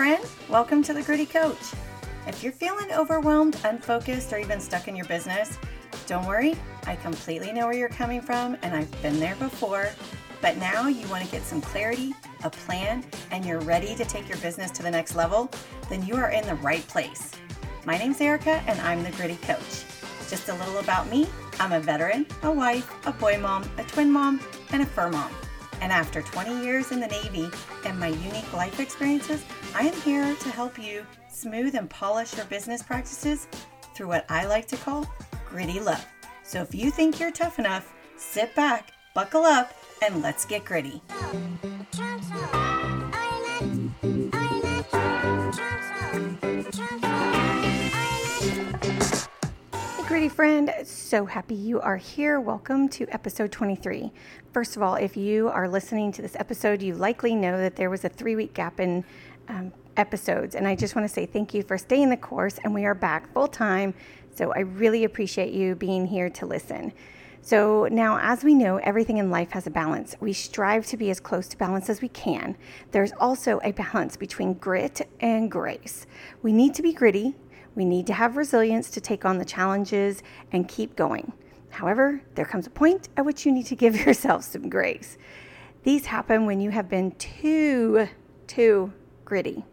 friend. Welcome to the Gritty Coach. If you're feeling overwhelmed, unfocused, or even stuck in your business, don't worry. I completely know where you're coming from, and I've been there before. But now you want to get some clarity, a plan, and you're ready to take your business to the next level, then you are in the right place. My name's Erica, and I'm the Gritty Coach. Just a little about me I'm a veteran, a wife, a boy mom, a twin mom, and a fur mom. And after 20 years in the Navy and my unique life experiences, I am here to help you smooth and polish your business practices through what I like to call gritty love. So if you think you're tough enough, sit back, buckle up, and let's get gritty. Gritty friend, so happy you are here. Welcome to episode 23. First of all, if you are listening to this episode, you likely know that there was a three week gap in um, episodes. And I just want to say thank you for staying the course. And we are back full time. So I really appreciate you being here to listen. So, now as we know, everything in life has a balance. We strive to be as close to balance as we can. There's also a balance between grit and grace. We need to be gritty we need to have resilience to take on the challenges and keep going. However, there comes a point at which you need to give yourself some grace. These happen when you have been too, too gritty.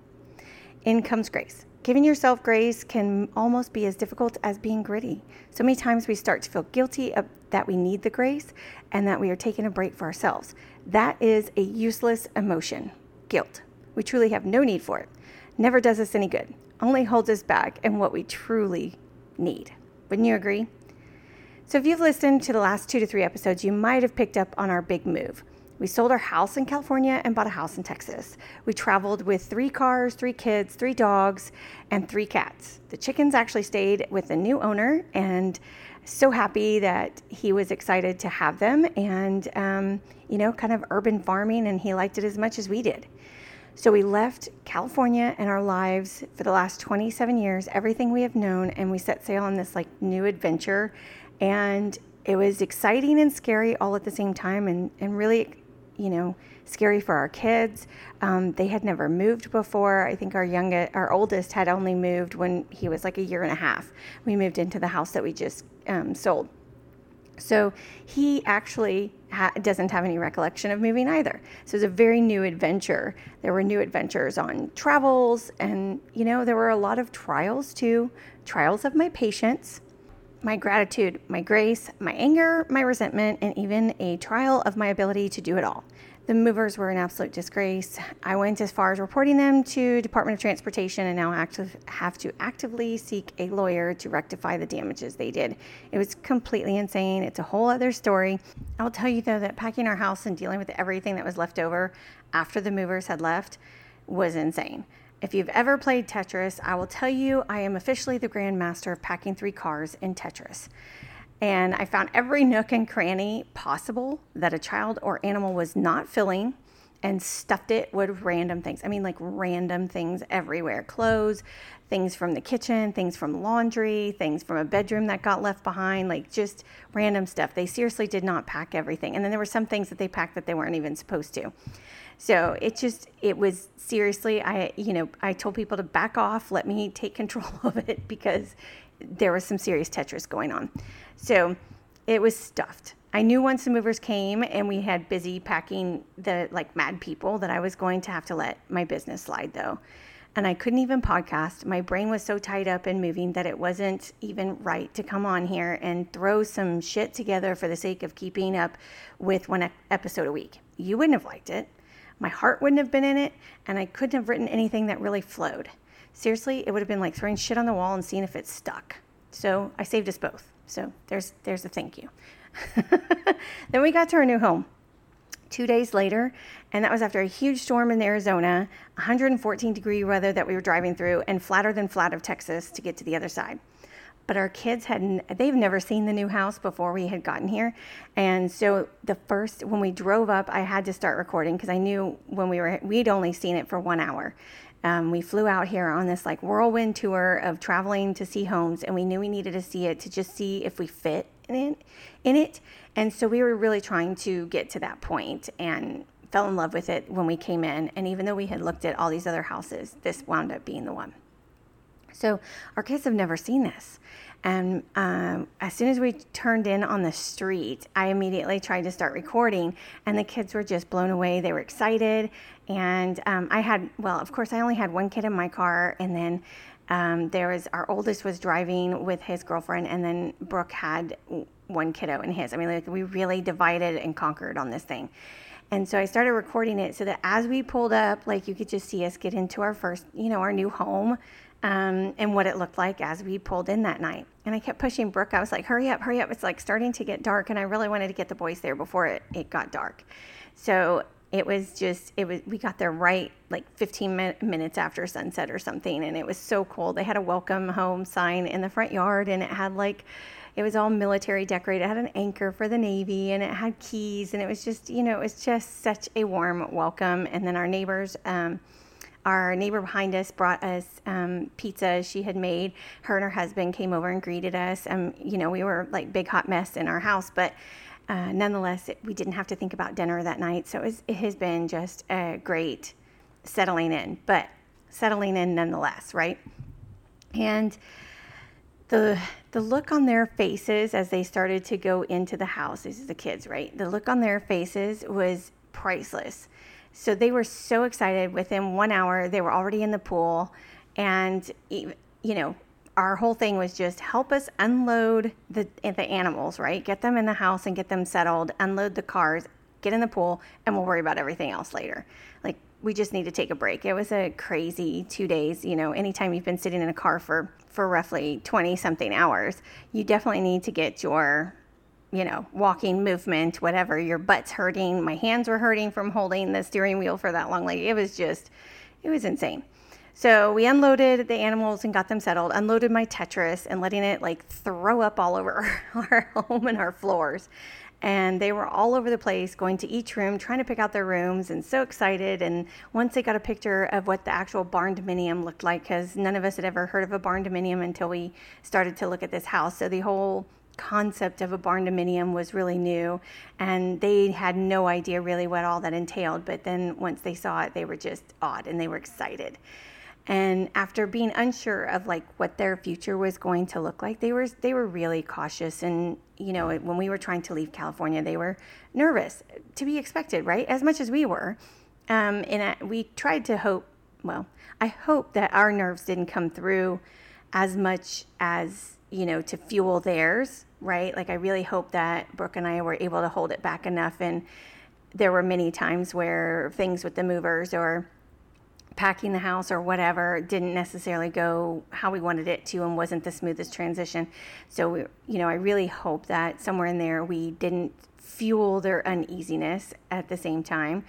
In comes grace. Giving yourself grace can almost be as difficult as being gritty. So many times we start to feel guilty that we need the grace and that we are taking a break for ourselves. That is a useless emotion, guilt. We truly have no need for it. Never does us any good only holds us back in what we truly need. Wouldn't you agree? So, if you've listened to the last two to three episodes, you might have picked up on our big move. We sold our house in California and bought a house in Texas. We traveled with three cars, three kids, three dogs, and three cats. The chickens actually stayed with the new owner, and so happy that he was excited to have them and, um, you know, kind of urban farming, and he liked it as much as we did. So we left California and our lives for the last 27 years, everything we have known, and we set sail on this like new adventure. And it was exciting and scary all at the same time, and, and really, you know, scary for our kids. Um, they had never moved before. I think our youngest, our oldest, had only moved when he was like a year and a half. We moved into the house that we just um, sold. So he actually ha- doesn't have any recollection of moving either. So it's a very new adventure. There were new adventures on travels, and you know, there were a lot of trials too trials of my patience, my gratitude, my grace, my anger, my resentment, and even a trial of my ability to do it all. The movers were an absolute disgrace. I went as far as reporting them to Department of Transportation and now active, have to actively seek a lawyer to rectify the damages they did. It was completely insane. It's a whole other story. I'll tell you though that packing our house and dealing with everything that was left over after the movers had left was insane. If you've ever played Tetris, I will tell you I am officially the grandmaster of packing three cars in Tetris and I found every nook and cranny possible that a child or animal was not filling and stuffed it with random things. I mean, like random things everywhere clothes, things from the kitchen, things from laundry, things from a bedroom that got left behind, like just random stuff. They seriously did not pack everything. And then there were some things that they packed that they weren't even supposed to. So it just, it was seriously, I, you know, I told people to back off, let me take control of it because there was some serious Tetris going on. So it was stuffed. I knew once the movers came and we had busy packing the like mad people that I was going to have to let my business slide though. And I couldn't even podcast. My brain was so tied up and moving that it wasn't even right to come on here and throw some shit together for the sake of keeping up with one episode a week. You wouldn't have liked it. My heart wouldn't have been in it, and I couldn't have written anything that really flowed. Seriously, it would have been like throwing shit on the wall and seeing if it stuck. So I saved us both. So there's there's a thank you. then we got to our new home. Two days later, and that was after a huge storm in Arizona, 114 degree weather that we were driving through, and flatter than flat of Texas to get to the other side. But our kids hadn't, they've never seen the new house before we had gotten here. And so the first, when we drove up, I had to start recording because I knew when we were, we'd only seen it for one hour. Um, we flew out here on this like whirlwind tour of traveling to see homes, and we knew we needed to see it to just see if we fit in it. In it. And so we were really trying to get to that point and fell in love with it when we came in. And even though we had looked at all these other houses, this wound up being the one. So our kids have never seen this. And um, as soon as we turned in on the street, I immediately tried to start recording, and the kids were just blown away. They were excited. And um, I had, well, of course, I only had one kid in my car, and then um, there was our oldest was driving with his girlfriend, and then Brooke had one kiddo in his. I mean, like we really divided and conquered on this thing. And so I started recording it so that as we pulled up, like you could just see us get into our first, you know, our new home um, and what it looked like as we pulled in that night. And I kept pushing Brooke. I was like, hurry up, hurry up. It's like starting to get dark. And I really wanted to get the boys there before it, it got dark. So it was just, it was, we got there right like 15 min- minutes after sunset or something. And it was so cool. They had a welcome home sign in the front yard and it had like, it was all military decorated. It had an anchor for the Navy and it had keys. And it was just, you know, it was just such a warm welcome. And then our neighbors, um, our neighbor behind us brought us um, pizza she had made. Her and her husband came over and greeted us. And, you know, we were like big hot mess in our house, but uh, nonetheless, it, we didn't have to think about dinner that night. So it, was, it has been just a great settling in, but settling in nonetheless, right? And the the look on their faces as they started to go into the house this is the kids right? The look on their faces was priceless. So they were so excited. Within one hour they were already in the pool. And you know our whole thing was just help us unload the the animals right? Get them in the house and get them settled unload the cars get in the pool and we'll worry about everything else later. Like we just need to take a break it was a crazy two days you know anytime you've been sitting in a car for for roughly 20 something hours, you definitely need to get your, you know, walking movement, whatever. Your butt's hurting. My hands were hurting from holding the steering wheel for that long. Like it was just, it was insane. So we unloaded the animals and got them settled, unloaded my Tetris and letting it like throw up all over our home and our floors and they were all over the place going to each room trying to pick out their rooms and so excited. And once they got a picture of what the actual barndominium looked like because none of us had ever heard of a barndominium until we started to look at this house. So the whole concept of a barndominium was really new and they had no idea really what all that entailed. But then once they saw it they were just awed and they were excited and after being unsure of like what their future was going to look like they were they were really cautious. And you know when we were trying to leave california they were nervous to be expected right? As much as we were. Um, and I, we tried to hope well i hope that our nerves didn't come through as much as you know to fuel theirs right? Like i really hope that brooke and i were able to hold it back enough. And there were many times where things with the movers or packing the house or whatever didn't necessarily go how we wanted it to and wasn't the smoothest transition. So, we, you know, I really hope that somewhere in there we didn't fuel their uneasiness at the same time.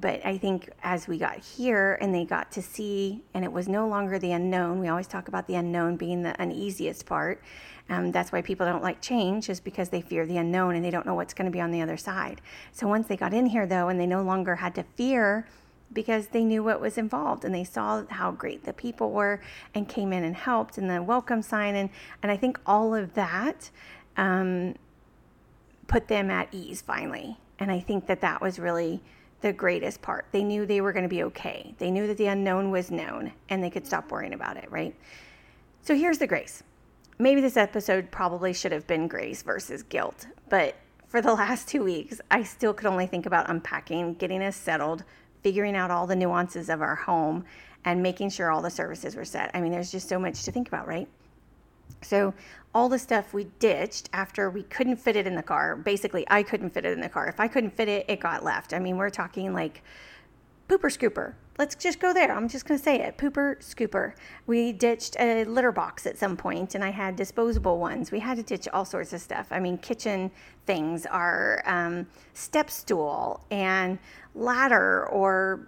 But I think as we got here and they got to see, and it was no longer the unknown, we always talk about the unknown being the uneasiest part. Um, that's why people don't like change, is because they fear the unknown and they don't know what's going to be on the other side. So once they got in here, though, and they no longer had to fear because they knew what was involved and they saw how great the people were and came in and helped and the welcome sign and and I think all of that um, put them at ease finally. And I think that that was really the greatest part. They knew they were going to be okay. They knew that the unknown was known and they could stop worrying about it right? So here's the grace. Maybe this episode probably should have been grace versus guilt but for the last two weeks I still could only think about unpacking getting us settled figuring out all the nuances of our home and making sure all the services were set. I mean, there's just so much to think about, right? So, all the stuff we ditched after we couldn't fit it in the car. Basically, I couldn't fit it in the car. If I couldn't fit it, it got left. I mean, we're talking like pooper scooper. Let's just go there. I'm just going to say it pooper scooper. We ditched a litter box at some point, and I had disposable ones. We had to ditch all sorts of stuff. I mean, kitchen things, are um, step stool, and ladder, or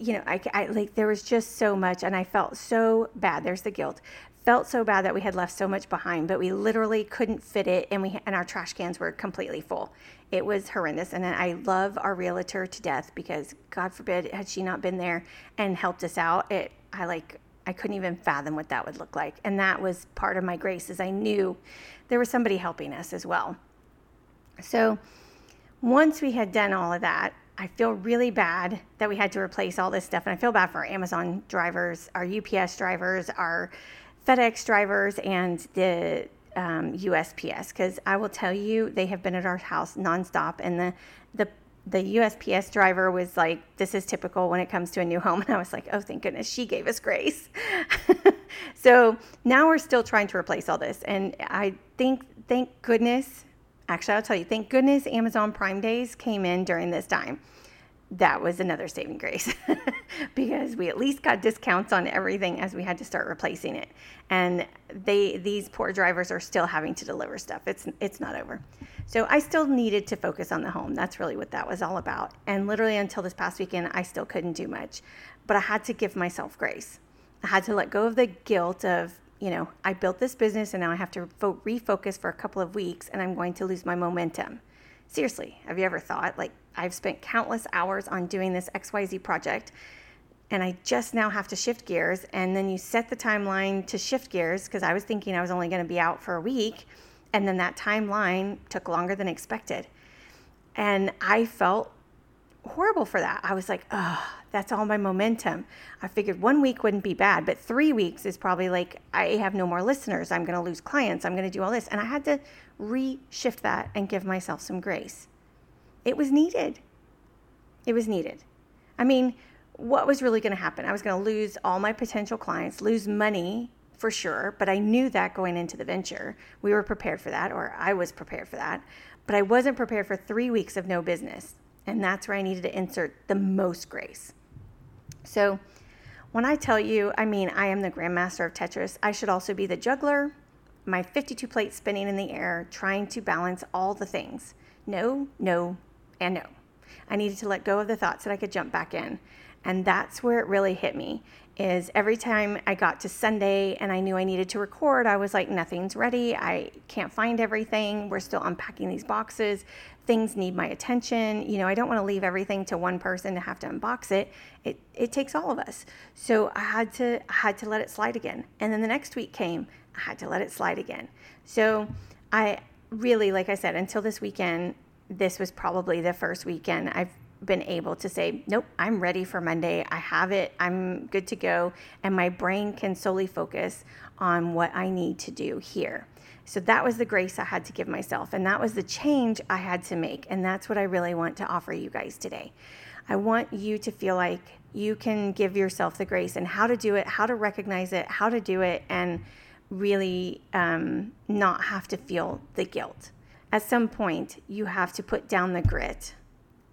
you know, I, I like there was just so much, and I felt so bad. There's the guilt felt so bad that we had left so much behind, but we literally couldn't fit it, and we and our trash cans were completely full. It was horrendous, and I love our realtor to death because God forbid had she not been there and helped us out, it I like I couldn't even fathom what that would look like, and that was part of my grace is I knew there was somebody helping us as well. So once we had done all of that, I feel really bad that we had to replace all this stuff. And I feel bad for our Amazon drivers, our UPS drivers, our FedEx drivers, and the um, USPS. Because I will tell you, they have been at our house nonstop. And the, the the USPS driver was like, This is typical when it comes to a new home. And I was like, Oh, thank goodness she gave us grace. so now we're still trying to replace all this. And I think, thank goodness, actually, I'll tell you, thank goodness Amazon Prime Days came in during this time. That was another saving grace because we at least got discounts on everything as we had to start replacing it. And they these poor drivers are still having to deliver stuff. It's it's not over. So I still needed to focus on the home. That's really what that was all about. And literally until this past weekend, I still couldn't do much. But I had to give myself grace. I had to let go of the guilt of, you know, I built this business and now I have to fo- refocus for a couple of weeks and I'm going to lose my momentum. Seriously, have you ever thought, like, I've spent countless hours on doing this XYZ project and I just now have to shift gears. And then you set the timeline to shift gears because I was thinking I was only going to be out for a week and then that timeline took longer than expected. And I felt horrible for that. I was like, oh, that's all my momentum. I figured one week wouldn't be bad, but three weeks is probably like, I have no more listeners. I'm going to lose clients. I'm going to do all this. And I had to reshift that and give myself some grace. It was needed. It was needed. I mean, what was really going to happen? I was going to lose all my potential clients, lose money for sure, but I knew that going into the venture. We were prepared for that, or I was prepared for that. But I wasn't prepared for three weeks of no business. And that's where I needed to insert the most grace. So when I tell you, I mean, I am the grandmaster of Tetris, I should also be the juggler, my 52 plates spinning in the air, trying to balance all the things. No, no, and no. I needed to let go of the thoughts that I could jump back in. And that's where it really hit me is every time I got to Sunday and I knew I needed to record, I was like, nothing's ready. I can't find everything. We're still unpacking these boxes. Things need my attention. You know, I don't want to leave everything to one person to have to unbox it. It it takes all of us. So I had to I had to let it slide again. And then the next week came, I had to let it slide again. So I really, like I said, until this weekend, this was probably the first weekend I've been able to say, nope, I'm ready for Monday. I have it. I'm good to go. And my brain can solely focus on what I need to do here. So that was the grace I had to give myself. And that was the change I had to make. And that's what I really want to offer you guys today. I want you to feel like you can give yourself the grace and how to do it, how to recognize it, how to do it, and really um, not have to feel the guilt. At some point, you have to put down the grit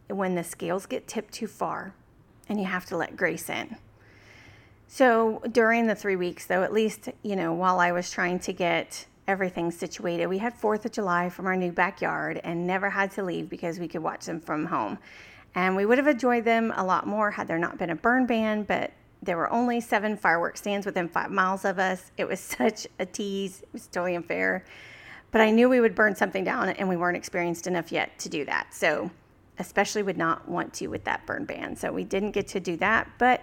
when the scales get tipped too far and you have to let grace in. So during the three weeks, though, at least, you know, while I was trying to get everything situated, we had 4th of July from our new backyard and never had to leave because we could watch them from home. And we would have enjoyed them a lot more had there not been a burn ban, but there were only seven fireworks stands within five miles of us. It was such a tease. It was totally unfair. But I knew we would burn something down, and we weren't experienced enough yet to do that. So especially would not want to with that burn ban. So we didn't get to do that, but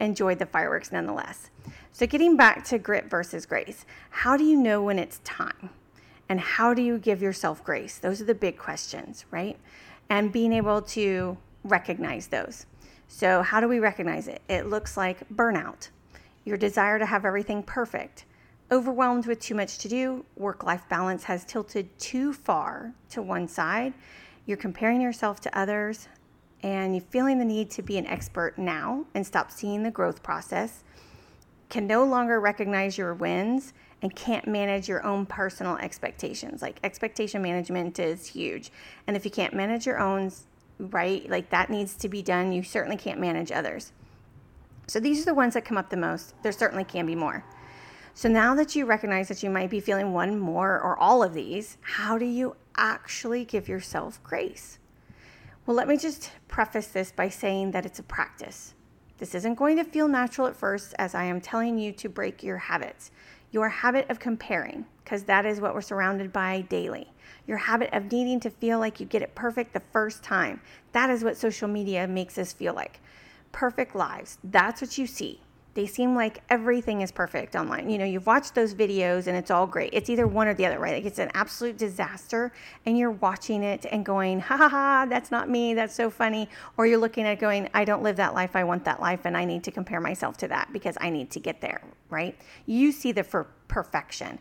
enjoyed the fireworks nonetheless. So getting back to grit versus grace, how do you know when it's time? And how do you give yourself grace? Those are the big questions, right? And being able to recognize those. So, how do we recognize it? It looks like burnout, your desire to have everything perfect, overwhelmed with too much to do, work life balance has tilted too far to one side, you're comparing yourself to others and you're feeling the need to be an expert now and stop seeing the growth process, can no longer recognize your wins and can't manage your own personal expectations. Like expectation management is huge. And if you can't manage your own, right, like that needs to be done, you certainly can't manage others. So these are the ones that come up the most. There certainly can be more. So now that you recognize that you might be feeling one more or all of these, how do you actually give yourself grace? Well, let me just preface this by saying that it's a practice. This isn't going to feel natural at first, as I am telling you to break your habits. Your habit of comparing, because that is what we're surrounded by daily. Your habit of needing to feel like you get it perfect the first time. That is what social media makes us feel like. Perfect lives. That's what you see They seem like everything is perfect online. You know, you've watched those videos and it's all great. It's either one or the other, right? Like it's an absolute disaster and you're watching it and going, ha ha ha, that's not me. That's so funny. Or you're looking at going, I don't live that life. I want that life and I need to compare myself to that because I need to get there, right? You see the for perfection.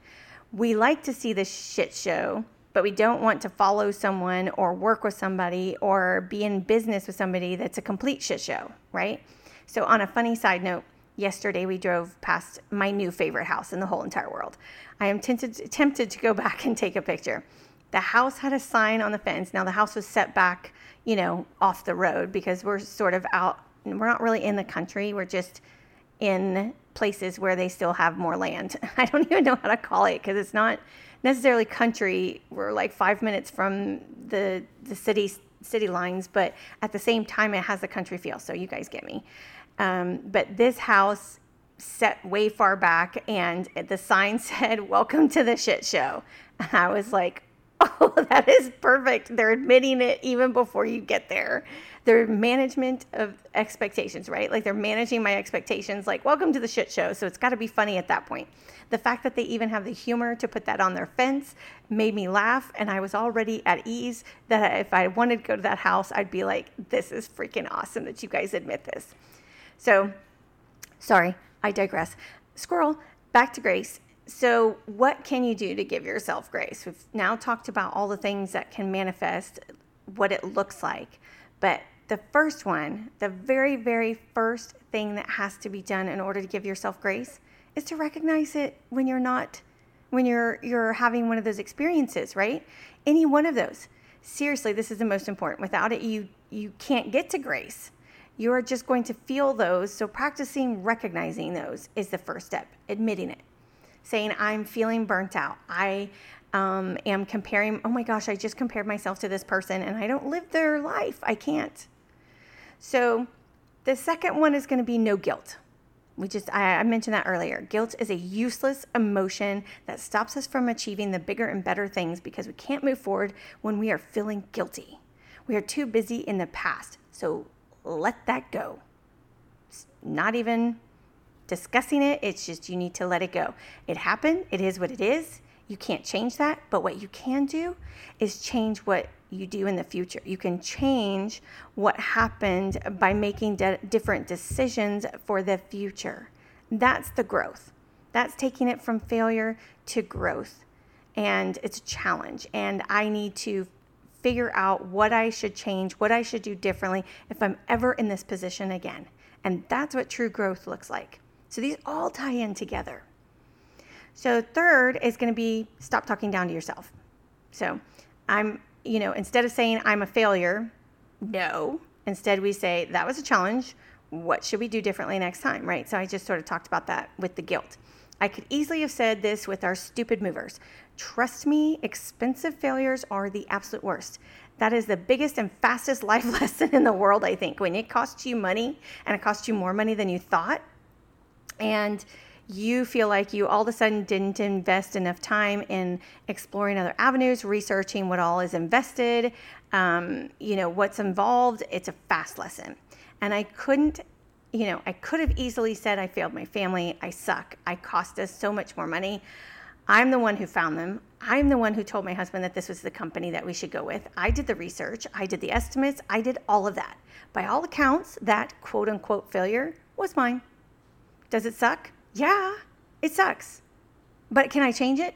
We like to see the shit show but we don't want to follow someone or work with somebody or be in business with somebody that's a complete shit show, right? So, on a funny side note, yesterday we drove past my new favorite house in the whole entire world. I am tempted, tempted to go back and take a picture. The house had a sign on the fence. Now, the house was set back, you know, off the road because we're sort of out, we're not really in the country. We're just in places where they still have more land. I don't even know how to call it because it's not necessarily country. We're like five minutes from the the city city lines, but at the same time, it has a country feel. So you guys get me. Um, but this house set way far back, and the sign said, "Welcome to the shit show." And I was like, "Oh, that is perfect." They're admitting it even before you get there. Their management of expectations, right? Like they're managing my expectations. Like, "Welcome to the shit show." So it's got to be funny at that point. The fact that they even have the humor to put that on their fence made me laugh. And I was already at ease that if I wanted to go to that house, I'd be like, this is freaking awesome that you guys admit this. So, sorry, I digress. Squirrel, back to grace. So, what can you do to give yourself grace? We've now talked about all the things that can manifest what it looks like. But the first one, the very, very first thing that has to be done in order to give yourself grace is to recognize it when you're not when you're you're having one of those experiences, right? Any one of those. Seriously, this is the most important. Without it, you you can't get to grace. You are just going to feel those. So practicing recognizing those is the first step. Admitting it. Saying I'm feeling burnt out. I um, am comparing. Oh my gosh, I just compared myself to this person, and I don't live their life. I can't. So the second one is going to be no guilt. We just, I, I, mentioned that earlier. Guilt is a useless emotion that stops us from achieving the bigger and better things because we can't move forward when we are feeling guilty. We are too busy in the past. So let that go. It's not even discussing it, it's just you need to let it go. It happened, it is what it is. You can't change that, but what you can do is change what you do in the future. You can change what happened by making de- different decisions for the future. That's the growth. That's taking it from failure to growth. And it's a challenge. And I need to figure out what I should change, what I should do differently if I'm ever in this position again. And that's what true growth looks like. So these all tie in together. So, third is going to be stop talking down to yourself. So, I'm you know, instead of saying I'm a failure, no. Instead, we say that was a challenge. What should we do differently next time, right? So I just sort of talked about that with the guilt. I could easily have said this with our stupid movers. Trust me, expensive failures are the absolute worst. That is the biggest and fastest life lesson in the world, I think. When it costs you money and it costs you more money than you thought, and you feel like you all of a sudden didn't invest enough time in exploring other avenues, researching what all is invested, um, you know, what's involved, it's a fast lesson. And I couldn't, you know, I could have easily said, I failed my family, I suck, I cost us so much more money. I'm the one who found them. I'm the one who told my husband that this was the company that we should go with. I did the research, I did the estimates, I did all of that. By all accounts, that quote unquote failure was mine. Does it suck? Yeah, it sucks. But can I change it?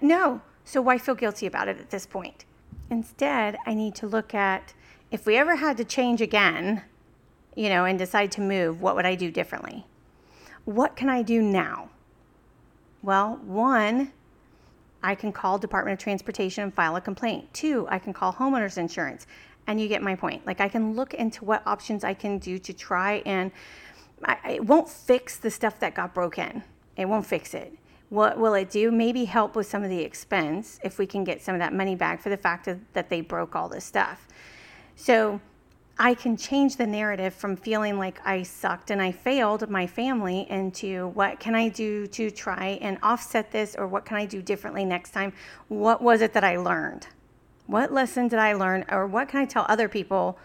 No. So why feel guilty about it at this point? Instead, I need to look at if we ever had to change again, you know, and decide to move, what would I do differently? What can I do now? Well, one, I can call Department of Transportation and file a complaint. Two, I can call homeowners insurance. And you get my point. Like I can look into what options I can do to try and I, it won't fix the stuff that got broken. It won't fix it. What will it do? Maybe help with some of the expense if we can get some of that money back for the fact of, that they broke all this stuff. So I can change the narrative from feeling like I sucked and I failed my family into what can I do to try and offset this or what can I do differently next time? What was it that I learned? What lesson did I learn or what can I tell other people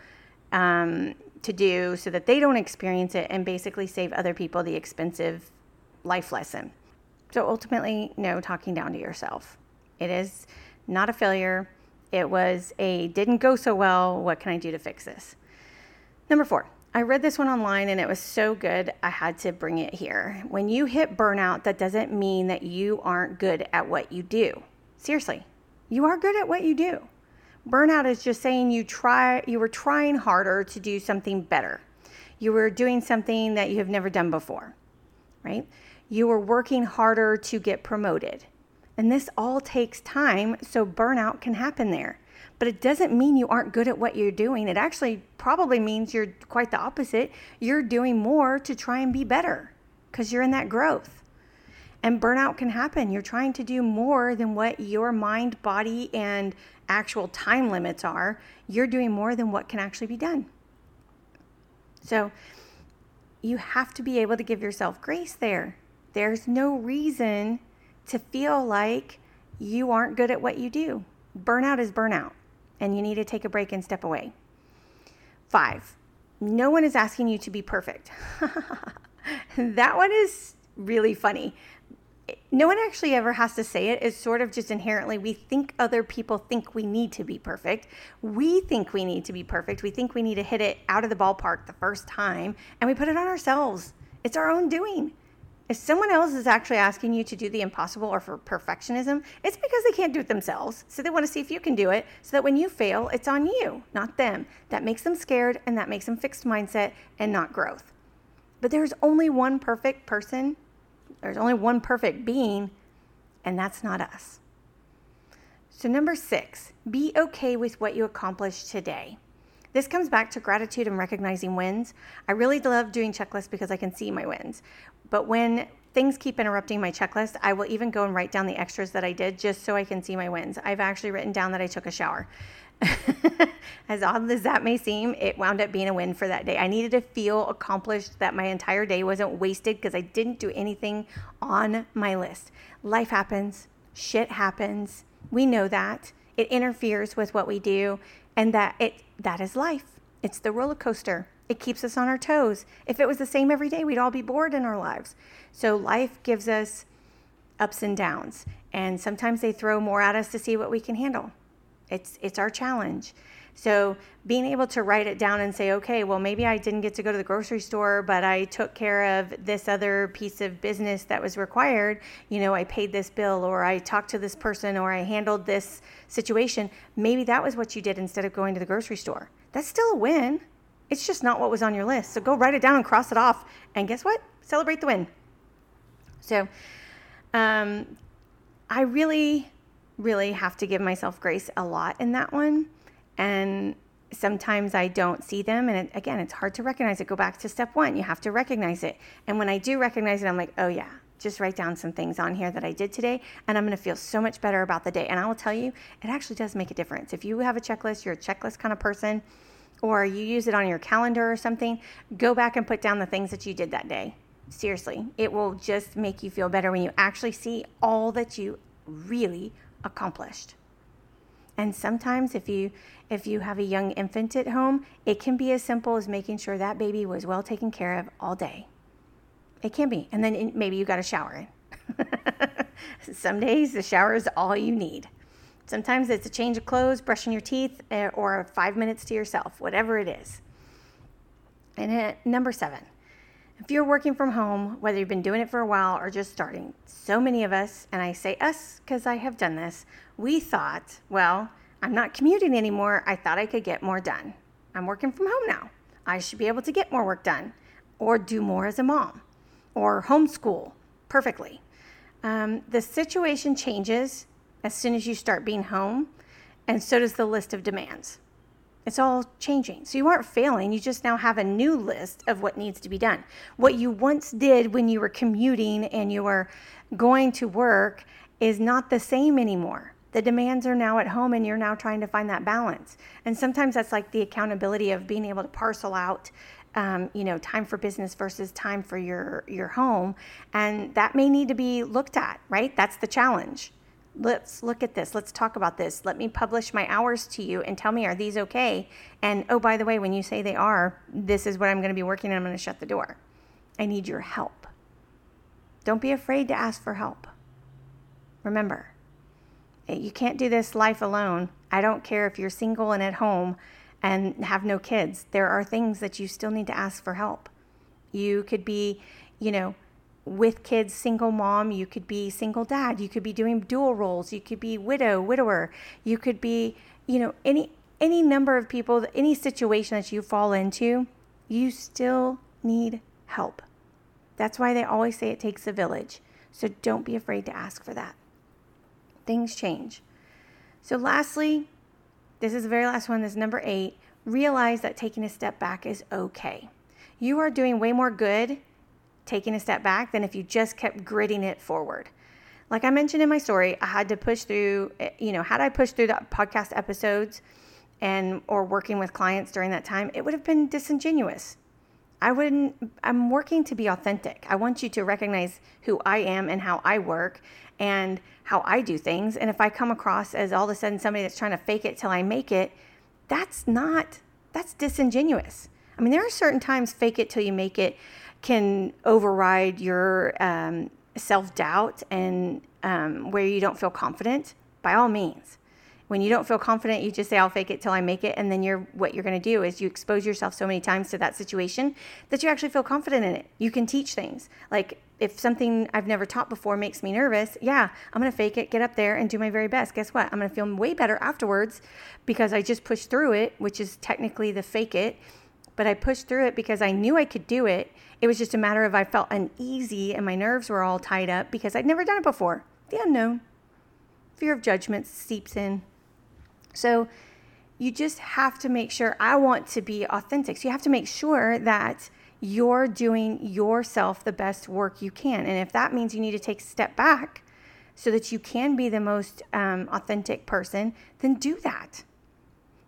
um, to do so that they don't experience it and basically save other people the expensive life lesson. So ultimately, no talking down to yourself. It is not a failure. It was a didn't go so well. What can I do to fix this? Number four, I read this one online and it was so good, I had to bring it here. When you hit burnout, that doesn't mean that you aren't good at what you do. Seriously, you are good at what you do. Burnout is just saying you try you were trying harder to do something better. You were doing something that you have never done before. Right? You were working harder to get promoted. And this all takes time, so burnout can happen there. But it doesn't mean you aren't good at what you're doing. It actually probably means you're quite the opposite. You're doing more to try and be better because you're in that growth. And burnout can happen. You're trying to do more than what your mind, body, and actual time limits are. You're doing more than what can actually be done. So you have to be able to give yourself grace there. There's no reason to feel like you aren't good at what you do. Burnout is burnout, and you need to take a break and step away. Five, no one is asking you to be perfect. that one is really funny. No one actually ever has to say it. It's sort of just inherently, we think other people think we need to be perfect. We think we need to be perfect. We think we need to hit it out of the ballpark the first time, and we put it on ourselves. It's our own doing. If someone else is actually asking you to do the impossible or for perfectionism, it's because they can't do it themselves. So they want to see if you can do it so that when you fail, it's on you, not them. That makes them scared and that makes them fixed mindset and not growth. But there's only one perfect person, there's only one perfect being, and that's not us. So, number six, be okay with what you accomplished today. This comes back to gratitude and recognizing wins. I really love doing checklists because I can see my wins. But when things keep interrupting my checklist, I will even go and write down the extras that I did just so I can see my wins. I've actually written down that I took a shower. as odd as that may seem, it wound up being a win for that day. I needed to feel accomplished that my entire day wasn't wasted because I didn't do anything on my list. Life happens, shit happens. We know that. It interferes with what we do, and that it that is life. It's the roller coaster. It keeps us on our toes. If it was the same every day, we'd all be bored in our lives. So life gives us ups and downs, and sometimes they throw more at us to see what we can handle. It's it's our challenge. So being able to write it down and say, okay, well maybe I didn't get to go to the grocery store, but I took care of this other piece of business that was required. You know, I paid this bill or I talked to this person or I handled this situation. Maybe that was what you did instead of going to the grocery store. That's still a win. It's just not what was on your list. So go write it down and cross it off. And guess what? Celebrate the win. So um, I really, really have to give myself grace a lot in that one. And sometimes I don't see them. And it, again, it's hard to recognize it. Go back to step one. You have to recognize it. And when I do recognize it, I'm like, oh, yeah, just write down some things on here that I did today, and I'm going to feel so much better about the day. And I will tell you, it actually does make a difference. If you have a checklist, you're a checklist kind of person, or you use it on your calendar or something, go back and put down the things that you did that day. Seriously, it will just make you feel better when you actually see all that you really accomplished. And sometimes if you if you have a young infant at home, it can be as simple as making sure that baby was well taken care of all day. It can be. And then maybe you got a shower in. Some days the shower is all you need. Sometimes it's a change of clothes, brushing your teeth, eh, or five minutes to yourself, whatever it is. And number seven, if you're working from home, whether you've been doing it for a while or just starting, so many of us, and I say us because I have done this, we thought, well, I'm not commuting anymore. I thought I could get more done. I'm working from home now. I should be able to get more work done or do more as a mom or homeschool perfectly. Um, the situation changes as soon as you start being home, and so does the list of demands. It's all changing. So you aren't failing, you just now have a new list of what needs to be done. What you once did when you were commuting and you were going to work is not the same anymore. The demands are now at home and you're now trying to find that balance. And sometimes that's like the accountability of being able to parcel out um, you know, time for business versus time for your your home, and that may need to be looked at. Right, that's the challenge let's look at this. Let's talk about this. Let me publish my hours to you and tell me, are these okay? And oh, by the way, when you say they are, this is what I'm going to be working on. I'm going to shut the door. I need your help. Don't be afraid to ask for help. Remember, eh, you can't do this life alone. I don't care if you're single and at home and have no kids. There are things that you still need to ask for help. You could be, you know, with kids, single mom, you could be single dad, you could be doing dual roles, you could be widow, widower, you could be, you know, any any number of people, any situation that you fall into, you still need help. That's why they always say it takes a village. So don't be afraid to ask for that. Things change. So, lastly, this is the very last one, this is number eight. Realize that taking a step back is okay. You are doing way more good taking a step back than if you just kept gritting it forward. Like I mentioned in my story, I had to push through, eh, you know, had I pushed through the podcast episodes and or working with clients during that time, it would have been disingenuous. I wouldn't I'm working to be authentic. I want you to recognize who I am and how I work and how I do things. And if I come across as all of a sudden somebody that's trying to fake it till I make it, that's not that's disingenuous. I mean, there are certain times fake it till you make it can override your um, self doubt and um, where you don't feel confident, by all means. When you don't feel confident, you just say, I'll fake it till I make it. And then you're, what you're going to do is you expose yourself so many times to that situation that you actually feel confident in it. You can teach things. Like if something I've never taught before makes me nervous, yeah, I'm going to fake it, get up there and do my very best. Guess what? I'm going to feel way better afterwards because I just pushed through it, which is technically the fake it. But I pushed through it because I knew I could do it it was just a matter of I felt uneasy and my nerves were all tied up because I'd never done it before. The unknown. Fear of judgment seeps in. So you just have to make sure I want to be authentic. So you have to make sure that you're doing yourself the best work you can. And if that means you need to take a step back so that you can be the most um, authentic person, then do that.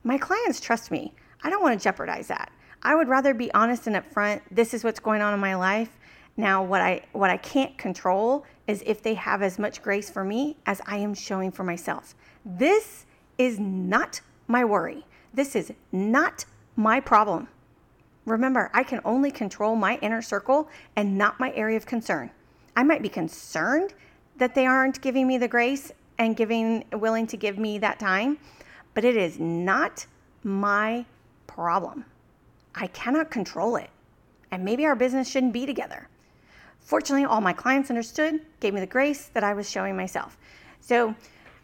My clients trust me. I don't want to jeopardize that. I would rather be honest and upfront. This is what's going on in my life. Now, what I what I can't control is if they have as much grace for me as I am showing for myself. This is not my worry. This is not my problem. Remember, I can only control my inner circle and not my area of concern. I might be concerned that they aren't giving me the grace and giving willing to give me that time, but it is not my problem. I cannot control it. And maybe our business shouldn't be together. Fortunately, all my clients understood, gave me the grace that I was showing myself. So,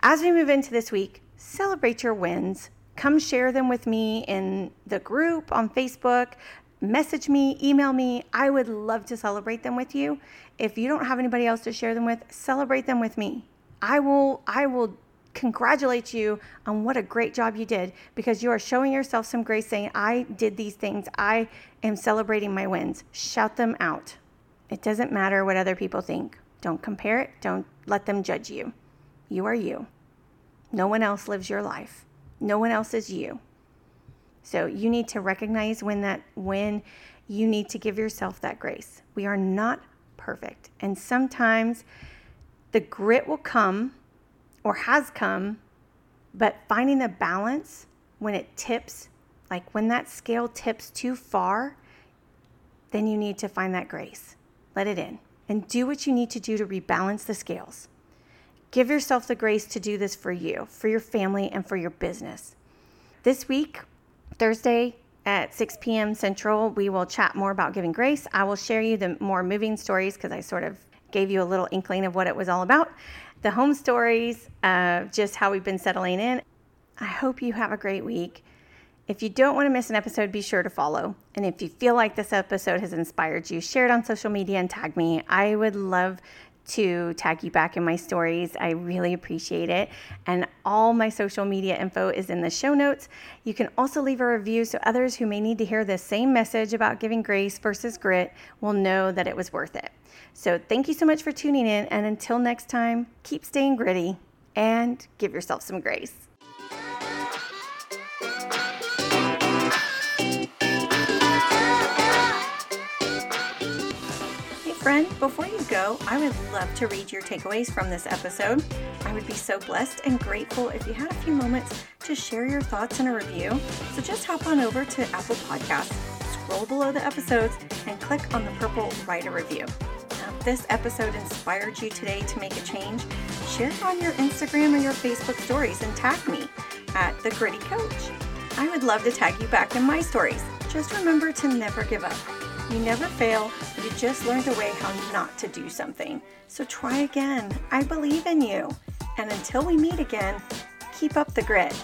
as we move into this week, celebrate your wins. Come share them with me in the group on Facebook. Message me, email me. I would love to celebrate them with you. If you don't have anybody else to share them with, celebrate them with me. I will I will congratulate you on what a great job you did because you are showing yourself some grace, saying, I did these things. I am celebrating my wins. Shout them out. It doesn't matter what other people think. Don't compare it. Don't let them judge you. You are you. No one else lives your life. No one else is you. So you need to recognize when that when you need to give yourself that grace. We are not perfect. And sometimes the grit will come or has come, but finding the balance when it tips, like when that scale tips too far, then you need to find that grace. Let it in and do what you need to do to rebalance the scales. Give yourself the grace to do this for you, for your family, and for your business. This week, Thursday at 6 p.m. Central, we will chat more about giving grace. I will share you the more moving stories because I sort of gave you a little inkling of what it was all about the home stories, uh, just how we've been settling in. I hope you have a great week. If you don't want to miss an episode, be sure to follow. And if you feel like this episode has inspired you, share it on social media and tag me. I would love to tag you back in my stories. I really appreciate it. And all my social media info is in the show notes. You can also leave a review so others who may need to hear the same message about giving grace versus grit will know that it was worth it. So, thank you so much for tuning in. And until next time, keep staying gritty and give yourself some grace. Hey, friend. Before you go, I would love to read your takeaways from this episode. I would be so blessed and grateful if you had a few moments to share your thoughts in a review. So just hop on over to Apple Podcasts, scroll below the episodes, and click on the purple Write a Review. This episode inspired you today to make a change, share it on your Instagram or your Facebook stories and tag me at The Gritty Coach. I would love to tag you back in my stories. Just remember to never give up. You never fail, you just learned a way how not to do something. So try again. I believe in you. And until we meet again, keep up the grit.